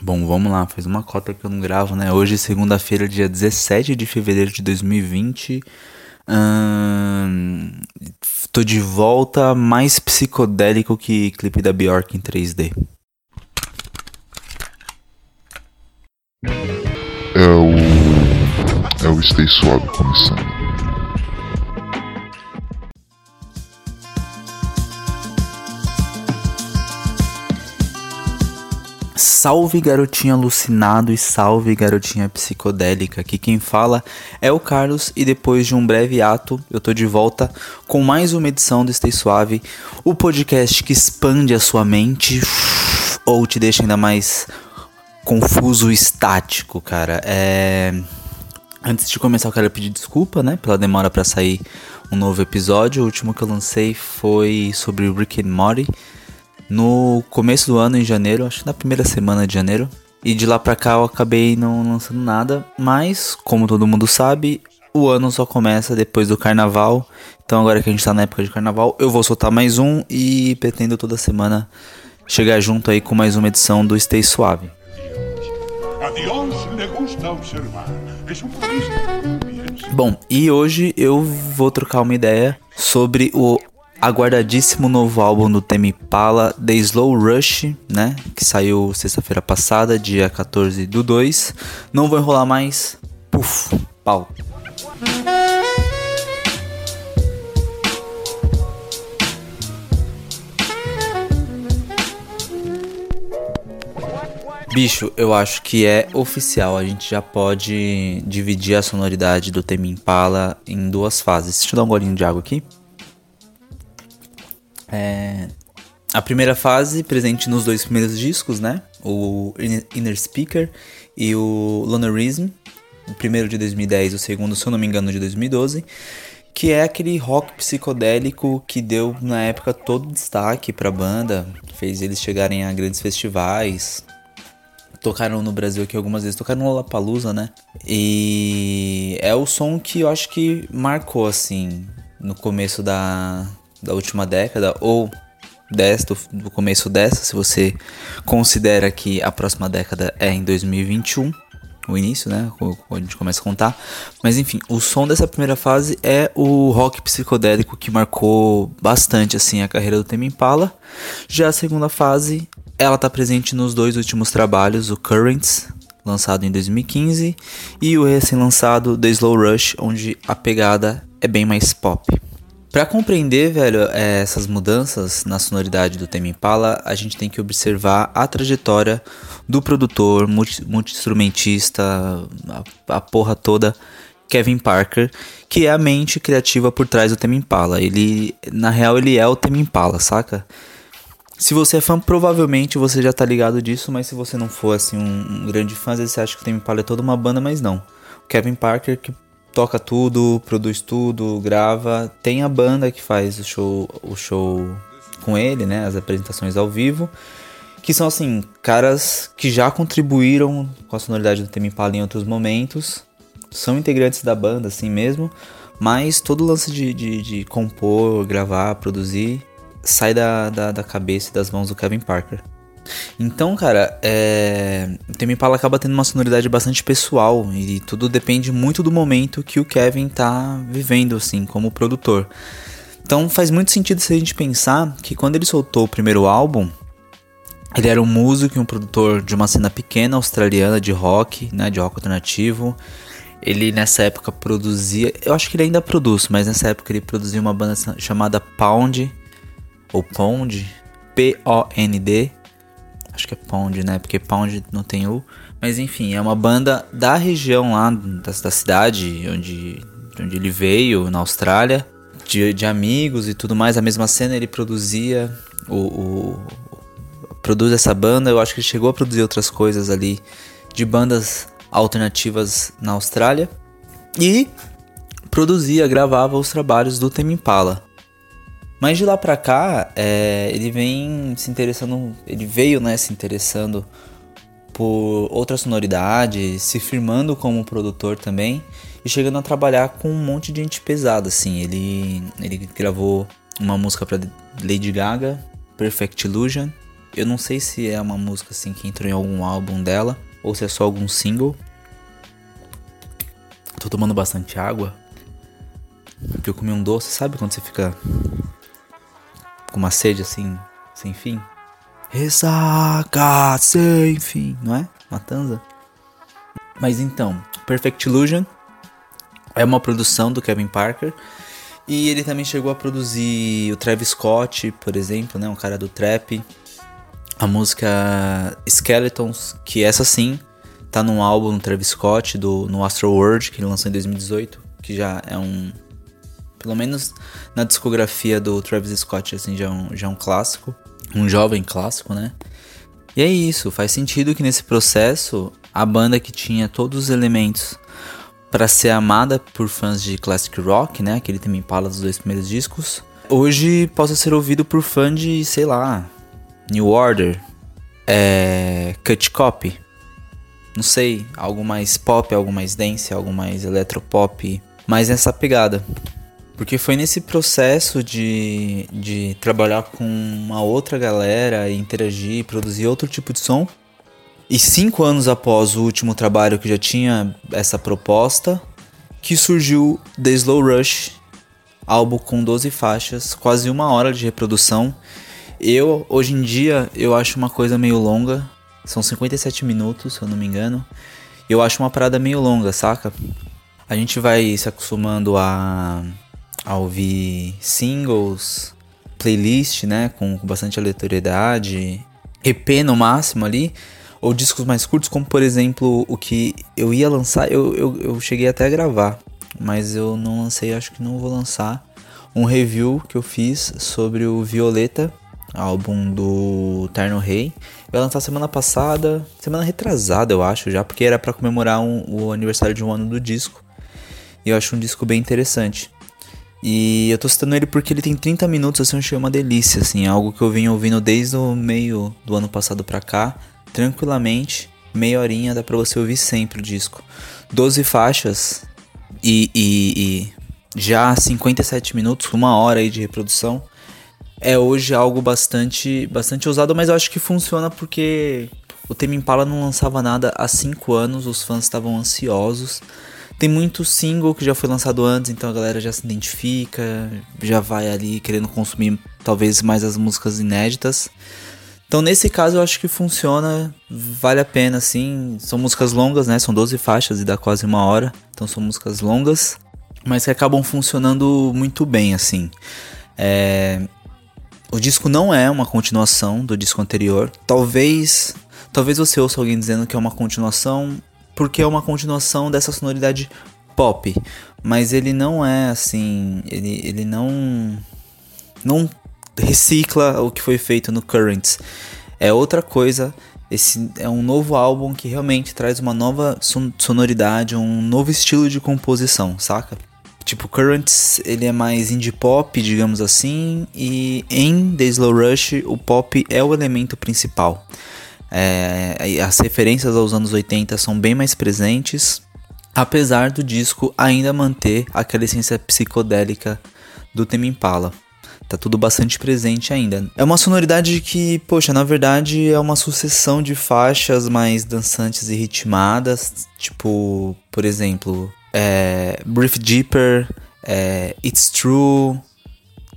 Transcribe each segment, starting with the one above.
Bom, vamos lá, faz uma cota que eu não gravo, né? Hoje, segunda-feira, dia 17 de fevereiro de 2020. Hum, tô de volta, mais psicodélico que clipe da Bjork em 3D. É o. É o Stay Suave começando. Salve garotinha alucinado e salve garotinha psicodélica. Aqui quem fala é o Carlos e depois de um breve ato eu tô de volta com mais uma edição do Stay Suave, o podcast que expande a sua mente ou te deixa ainda mais confuso e estático, cara. É... Antes de começar eu quero pedir desculpa, né, pela demora para sair um novo episódio. O último que eu lancei foi sobre Rick and Morty no começo do ano, em janeiro, acho que na primeira semana de janeiro. E de lá pra cá eu acabei não lançando nada, mas como todo mundo sabe, o ano só começa depois do carnaval. Então agora que a gente tá na época de carnaval, eu vou soltar mais um e pretendo toda semana chegar junto aí com mais uma edição do Stay Suave. Bom, e hoje eu vou trocar uma ideia sobre o aguardadíssimo novo álbum do Temi Pala, The Slow Rush, né? Que saiu sexta-feira passada, dia 14 do 2. Não vou enrolar mais. Puf, pau. Bicho, eu acho que é oficial. A gente já pode dividir a sonoridade do Temi Impala em duas fases. Deixa eu dar um golinho de água aqui. É, a primeira fase, presente nos dois primeiros discos, né? O Inner Speaker e o Lonerism. O primeiro de 2010 o segundo, se eu não me engano, de 2012. Que é aquele rock psicodélico que deu na época todo destaque pra banda. Fez eles chegarem a grandes festivais. Tocaram no Brasil aqui algumas vezes, tocaram no Lollapalooza, né? E é o som que eu acho que marcou, assim, no começo da, da última década ou desta, do começo dessa, se você considera que a próxima década é em 2021, o início, né? A gente começa a contar. Mas enfim, o som dessa primeira fase é o rock psicodélico que marcou bastante assim a carreira do Tame Impala. Já a segunda fase, ela está presente nos dois últimos trabalhos, o Currents, lançado em 2015, e o recém-lançado The Slow Rush, onde a pegada é bem mais pop. Para compreender, velho, é, essas mudanças na sonoridade do Tame Impala, a gente tem que observar a trajetória do produtor, multi-instrumentista, a, a, porra toda, Kevin Parker, que é a mente criativa por trás do Tame Impala. Ele, na real, ele é o Tame Impala, saca? Se você é fã, provavelmente você já tá ligado disso, mas se você não for, assim, um, um grande fã, você acha que o Tame Impala é toda uma banda, mas não. Kevin Parker, que toca tudo, produz tudo, grava. Tem a banda que faz o show, o show com ele, né? As apresentações ao vivo. Que são assim, caras que já contribuíram com a sonoridade do tema Impala em outros momentos. São integrantes da banda, assim mesmo. Mas todo o lance de, de, de compor, gravar, produzir sai da, da, da cabeça e das mãos do Kevin Parker. Então, cara, é... o Tame Impala acaba tendo uma sonoridade bastante pessoal e tudo depende muito do momento que o Kevin tá vivendo, assim, como produtor. Então faz muito sentido se a gente pensar que quando ele soltou o primeiro álbum, ele era um músico e um produtor de uma cena pequena australiana de rock, né, de rock alternativo. Ele nessa época produzia, eu acho que ele ainda produz, mas nessa época ele produzia uma banda chamada Pound ou Pound, P O N D, Acho que é Pound, né? Porque Pound não tem U. Mas enfim, é uma banda da região lá, da, da cidade onde, onde ele veio, na Austrália. De, de amigos e tudo mais. A mesma cena ele produzia o, o, produz essa banda. Eu acho que ele chegou a produzir outras coisas ali de bandas alternativas na Austrália. E produzia, gravava os trabalhos do Tame Impala. Mas de lá pra cá, é, ele vem se interessando, ele veio, né, se interessando por outra sonoridade, se firmando como produtor também e chegando a trabalhar com um monte de gente pesada, assim. Ele, ele gravou uma música para Lady Gaga, Perfect Illusion, Eu não sei se é uma música assim que entrou em algum álbum dela ou se é só algum single. Tô tomando bastante água. Porque eu comi um doce, sabe quando você fica com uma sede assim, sem fim? Ressaca sem fim, não é? Matanza. Mas então, Perfect Illusion é uma produção do Kevin Parker. E ele também chegou a produzir o Travis Scott, por exemplo, né? Um cara do trap. A música Skeletons, que essa sim tá num álbum do Travis Scott, do, no Astro World, que ele lançou em 2018. Que já é um. Pelo menos na discografia do Travis Scott, assim, já é um, já é um clássico. Um jovem clássico, né? E é isso, faz sentido que nesse processo a banda que tinha todos os elementos para ser amada por fãs de classic rock, né, aquele tema Impala dos dois primeiros discos, hoje possa ser ouvido por fã de, sei lá, New Order, é, Cut Copy, não sei, algo mais pop, algo mais dance, algo mais eletropop, mais nessa pegada. Porque foi nesse processo de, de trabalhar com uma outra galera, interagir, produzir outro tipo de som, e cinco anos após o último trabalho que já tinha essa proposta, que surgiu The Slow Rush, álbum com 12 faixas, quase uma hora de reprodução. Eu, hoje em dia, eu acho uma coisa meio longa. São 57 minutos, se eu não me engano. Eu acho uma parada meio longa, saca? A gente vai se acostumando a, a ouvir singles, playlist, né? Com, com bastante aleatoriedade, EP no máximo ali ou discos mais curtos, como por exemplo o que eu ia lançar, eu, eu, eu cheguei até a gravar, mas eu não lancei, acho que não vou lançar. Um review que eu fiz sobre o Violeta, álbum do Terno Rei. Vai lançar semana passada, semana retrasada, eu acho já, porque era para comemorar um, o aniversário de um ano do disco. E eu acho um disco bem interessante. E eu tô citando ele porque ele tem 30 minutos, assim, eu achei uma delícia, assim, algo que eu vim ouvindo desde o meio do ano passado pra cá tranquilamente, meia horinha dá pra você ouvir sempre o disco. 12 faixas e, e, e já 57 minutos, uma hora aí de reprodução. É hoje algo bastante, bastante ousado, mas eu acho que funciona porque o Tame Impala não lançava nada há 5 anos, os fãs estavam ansiosos. Tem muito single que já foi lançado antes, então a galera já se identifica, já vai ali querendo consumir talvez mais as músicas inéditas. Então, nesse caso, eu acho que funciona, vale a pena, assim. São músicas longas, né? São 12 faixas e dá quase uma hora. Então, são músicas longas, mas que acabam funcionando muito bem, assim. É... O disco não é uma continuação do disco anterior. Talvez, talvez você ouça alguém dizendo que é uma continuação, porque é uma continuação dessa sonoridade pop. Mas ele não é assim. Ele, ele não. Não recicla o que foi feito no Currents. É outra coisa. Esse é um novo álbum que realmente traz uma nova sonoridade, um novo estilo de composição, saca? Tipo, Currents, ele é mais indie pop, digamos assim, e em The Slow Rush, o pop é o elemento principal. É, as referências aos anos 80 são bem mais presentes, apesar do disco ainda manter aquela essência psicodélica do Tame Impala. Tá tudo bastante presente ainda. É uma sonoridade que, poxa, na verdade é uma sucessão de faixas mais dançantes e ritmadas. Tipo, por exemplo, é, Breathe Deeper, é, It's True.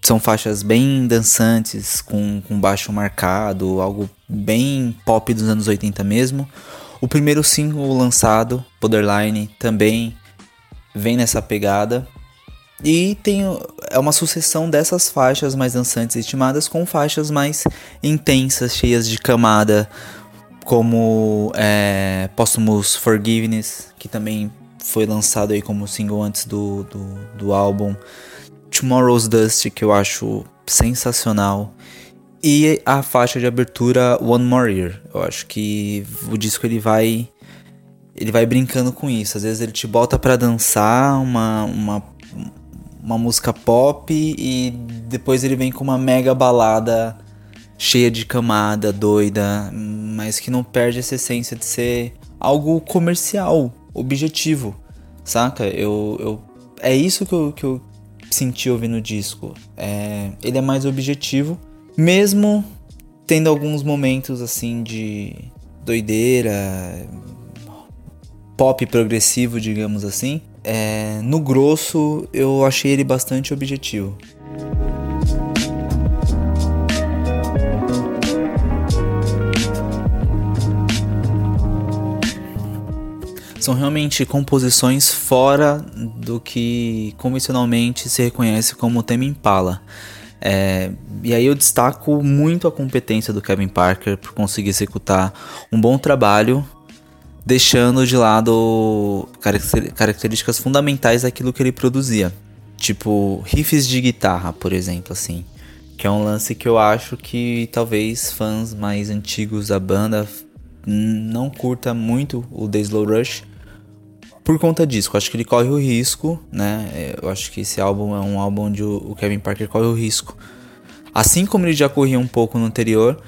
São faixas bem dançantes, com, com baixo marcado, algo bem pop dos anos 80 mesmo. O primeiro single lançado, Borderline, também vem nessa pegada. E tem é uma sucessão dessas faixas mais dançantes e estimadas com faixas mais intensas, cheias de camada, como é, Posthumous Forgiveness, que também foi lançado aí como single antes do, do, do álbum. Tomorrow's Dust, que eu acho sensacional. E a faixa de abertura One More Year. Eu acho que o disco ele vai ele vai brincando com isso. Às vezes ele te bota para dançar uma, uma uma música pop e depois ele vem com uma mega balada cheia de camada, doida, mas que não perde essa essência de ser algo comercial, objetivo, saca? Eu, eu é isso que eu, que eu senti ouvindo o disco. É, ele é mais objetivo, mesmo tendo alguns momentos assim de doideira, pop progressivo, digamos assim. É, no grosso, eu achei ele bastante objetivo. São realmente composições fora do que convencionalmente se reconhece como tema Impala. É, e aí eu destaco muito a competência do Kevin Parker por conseguir executar um bom trabalho, deixando de lado características fundamentais daquilo que ele produzia. Tipo, riffs de guitarra, por exemplo, assim. Que é um lance que eu acho que talvez fãs mais antigos da banda não curta muito o The Slow Rush por conta disso. Eu acho que ele corre o risco, né? Eu acho que esse álbum é um álbum onde o Kevin Parker corre o risco. Assim como ele já corria um pouco no anterior,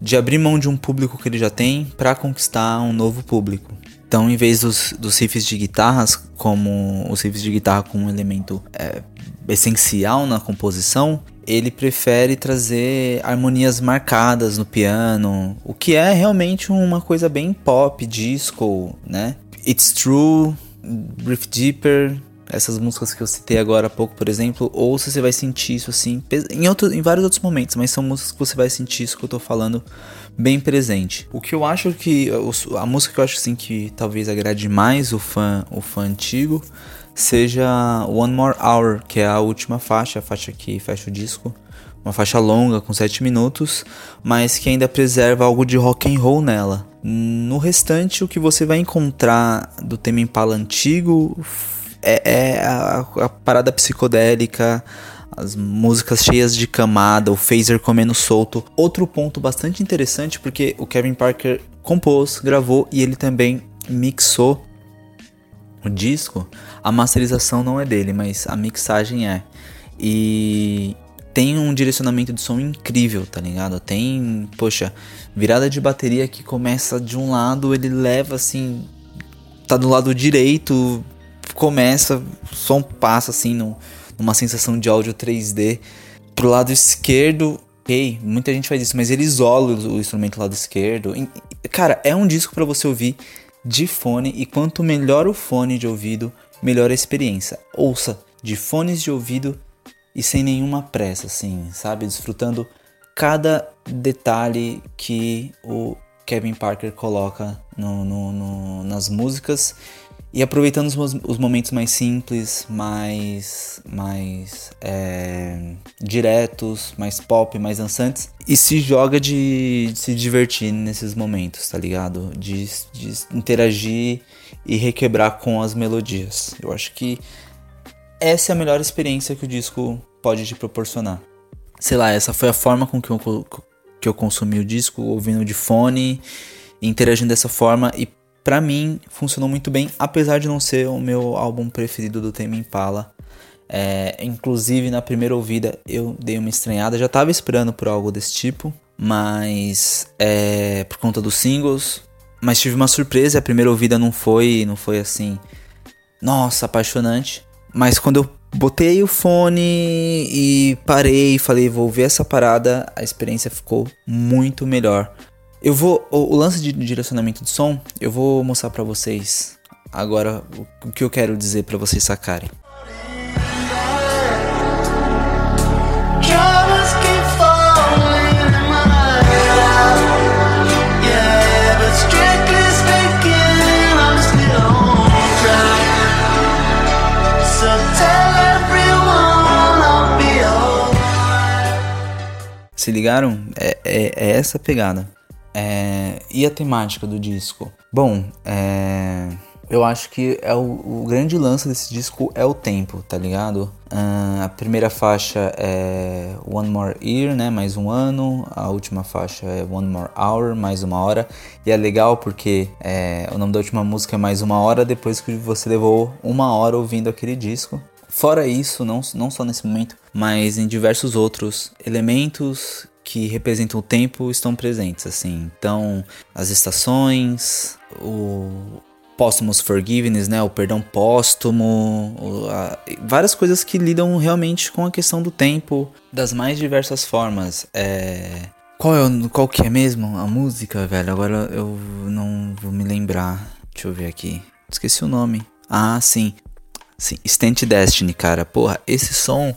de abrir mão de um público que ele já tem para conquistar um novo público. Então, em vez dos, dos riffs de guitarras, como os riffs de guitarra como um elemento é, essencial na composição, ele prefere trazer harmonias marcadas no piano, o que é realmente uma coisa bem pop, disco, né? It's True, Breathe Deeper, essas músicas que eu citei agora há pouco, por exemplo, ou se você vai sentir isso assim, em, outro, em vários outros momentos, mas são músicas que você vai sentir isso que eu tô falando bem presente. O que eu acho que, a música que eu acho assim que talvez agrade mais o fã, o fã antigo, seja One More Hour, que é a última faixa, a faixa que fecha o disco. Uma faixa longa, com 7 minutos, mas que ainda preserva algo de rock and roll nela. No restante, o que você vai encontrar do tema Impala antigo é, é a, a, parada psicodélica, as músicas cheias de camada, o phaser comendo solto. Outro ponto bastante interessante, porque o Kevin Parker compôs, gravou e ele também mixou o disco. A masterização não é dele, mas a mixagem é. E tem um direcionamento de som incrível, tá ligado? Tem, poxa, virada de bateria que começa de um lado, ele leva assim, tá do lado direito, começa, o som passa assim numa sensação de áudio 3D. Pro lado esquerdo, ok, muita gente faz isso, mas ele isola o instrumento do lado esquerdo. Cara, é um disco para você ouvir de fone e quanto melhor o fone de ouvido, melhor a experiência. Ouça de fones de ouvido e sem nenhuma pressa, assim, sabe? Desfrutando cada detalhe que o Kevin Parker coloca no, no, no, nas músicas e aproveitando os, os, momentos mais simples, mais, mais é, diretos, mais pop, mais dançantes e se joga de, de, se divertir nesses momentos, tá ligado? De, de interagir e requebrar com as melodias. Eu acho que essa é a melhor experiência que o disco pode te proporcionar. Sei lá, essa foi a forma com que eu, que eu consumi o disco, ouvindo de fone, interagindo dessa forma e para mim funcionou muito bem, apesar de não ser o meu álbum preferido do Tame Impala. É, inclusive na primeira ouvida eu dei uma estranhada, já tava esperando por algo desse tipo, mas é, por conta dos singles, mas tive uma surpresa, a primeira ouvida não foi, não foi assim, nossa, apaixonante. Mas quando eu botei o fone e parei e falei, vou ver essa parada, a experiência ficou muito melhor. Eu vou. O, o lance de direcionamento de som, eu vou mostrar para vocês agora o, o que eu quero dizer para vocês sacarem. Se ligaram? É, é, é essa pegada. É, e a temática do disco? Bom, é, eu acho que é o, o, grande lance desse disco é o tempo, tá ligado? Uh, a primeira faixa é One More Year, né? Mais um ano. A última faixa é One More Hour, mais uma hora. E é legal porque é, o nome da última música é Mais Uma Hora depois que você levou uma hora ouvindo aquele disco. Fora isso, não, não só nesse momento, mas em diversos outros elementos que representam o tempo estão presentes, assim. Então, as estações, o Posthumous Forgiveness, né, o perdão póstumo, o, a, várias coisas que lidam realmente com a questão do tempo das mais diversas formas. É, Qual, é, qual que é mesmo a música, velho? Agora eu não vou me lembrar. Deixa eu ver aqui. Esqueci o nome. Ah, sim. Sim, Stent Destiny, cara. Porra, esse som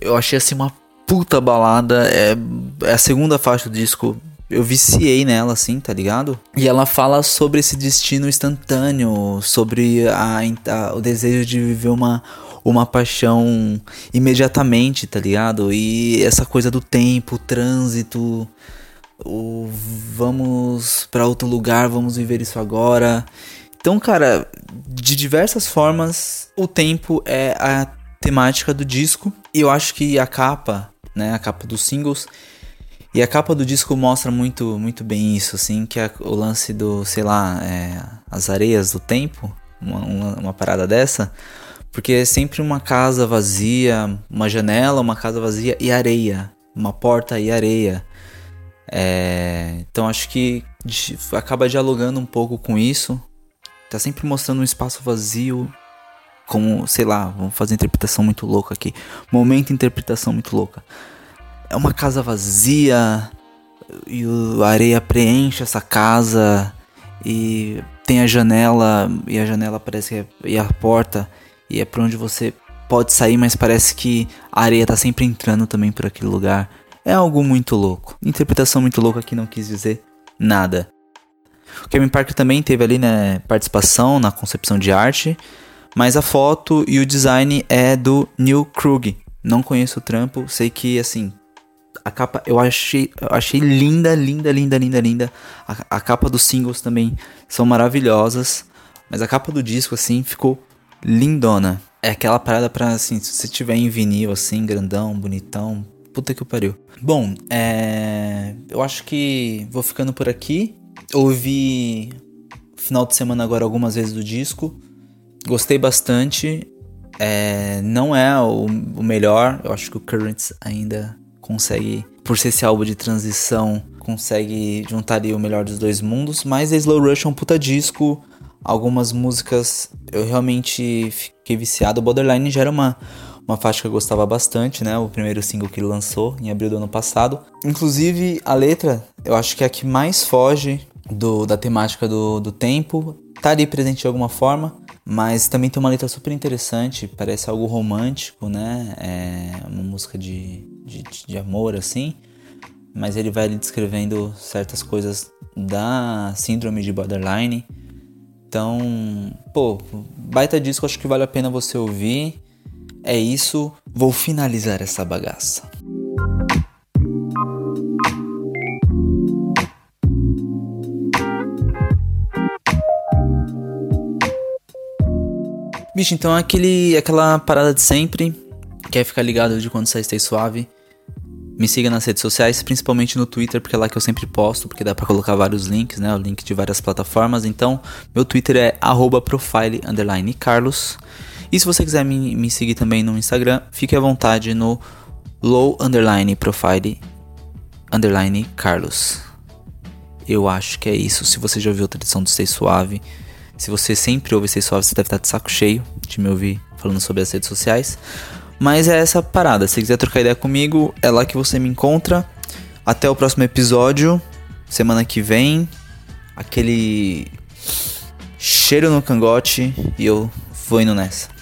eu achei assim uma puta balada. É, é a segunda faixa do disco. Eu viciei nela, assim, tá ligado? E ela fala sobre esse destino instantâneo, sobre a, a- o desejo de viver uma, uma paixão imediatamente, tá ligado? E essa coisa do tempo, o trânsito, o vamos pra outro lugar, vamos viver isso agora. Então, cara, de diversas formas, o tempo é a temática do disco. E eu acho que a capa, né, a capa dos singles e a capa do disco mostra muito, muito bem isso, assim, que é o lance do, sei lá, é, as areias do tempo, uma, uma, uma parada dessa. Porque é sempre uma casa vazia, uma janela, uma casa vazia e areia. Uma porta e areia. É, então acho que acaba dialogando um pouco com isso. Tá sempre mostrando um espaço vazio. Como, sei lá, vamos fazer interpretação muito louca aqui. Momento interpretação muito louca. É uma casa vazia e a areia preenche essa casa e tem a janela e a janela parece que é, e a porta e é por onde você pode sair, mas parece que a areia tá sempre entrando também por aquele lugar. É algo muito louco. Interpretação muito louca que não quis dizer nada. O Kevin Parker também teve ali, né, participação na concepção de arte, mas a foto e o design é do Neil Krug. Não conheço o trampo, sei que assim, a capa eu achei, eu achei linda, linda, linda, linda, linda. A, a capa dos singles também são maravilhosas, mas a capa do disco assim ficou lindona. É aquela parada pra assim, se você tiver em vinil assim, grandão, bonitão, puta que pariu. Bom, é, eu acho que vou ficando por aqui. Ouvi final de semana agora algumas vezes do disco. Gostei bastante. É, não é o, o melhor. Eu acho que o Currents ainda consegue, por ser esse álbum de transição, consegue juntar ali o melhor dos dois mundos. Mas a Slow Rush é um puta disco. Algumas músicas eu realmente fiquei viciado. Borderline já era uma, uma faixa que eu gostava bastante, né? O primeiro single que ele lançou em abril do ano passado. Inclusive, a letra, eu acho que é a que mais foge do, da temática do, do tempo. Tá ali presente de alguma forma. Mas também tem uma letra super interessante, parece algo romântico, né? É uma música de, de, de amor, assim. Mas ele vai descrevendo certas coisas da síndrome de borderline. Então, pô, baita disco, acho que vale a pena você ouvir. É isso, vou finalizar essa bagaça. Bicho, então é aquele, aquela parada de sempre. Quer ficar ligado de quando sai Stay Suave? Me siga nas redes sociais, principalmente no Twitter, porque é lá que eu sempre posto, porque dá pra colocar vários links, né? O link de várias plataformas. Então, meu Twitter é arroba profile underline Carlos. E se você quiser me, me seguir também no Instagram, fique à vontade no low underline profile underline Carlos. Eu acho que é isso. Se você já ouviu outra edição do Stay Suave, se você sempre ouve Stay Suave, você deve estar de saco cheio de me ouvir falando sobre as redes sociais. Mas é essa parada. Se quiser trocar ideia comigo, é lá que você me encontra. Até o próximo episódio. Semana que vem. Aquele cheiro no cangote. E eu vou indo nessa.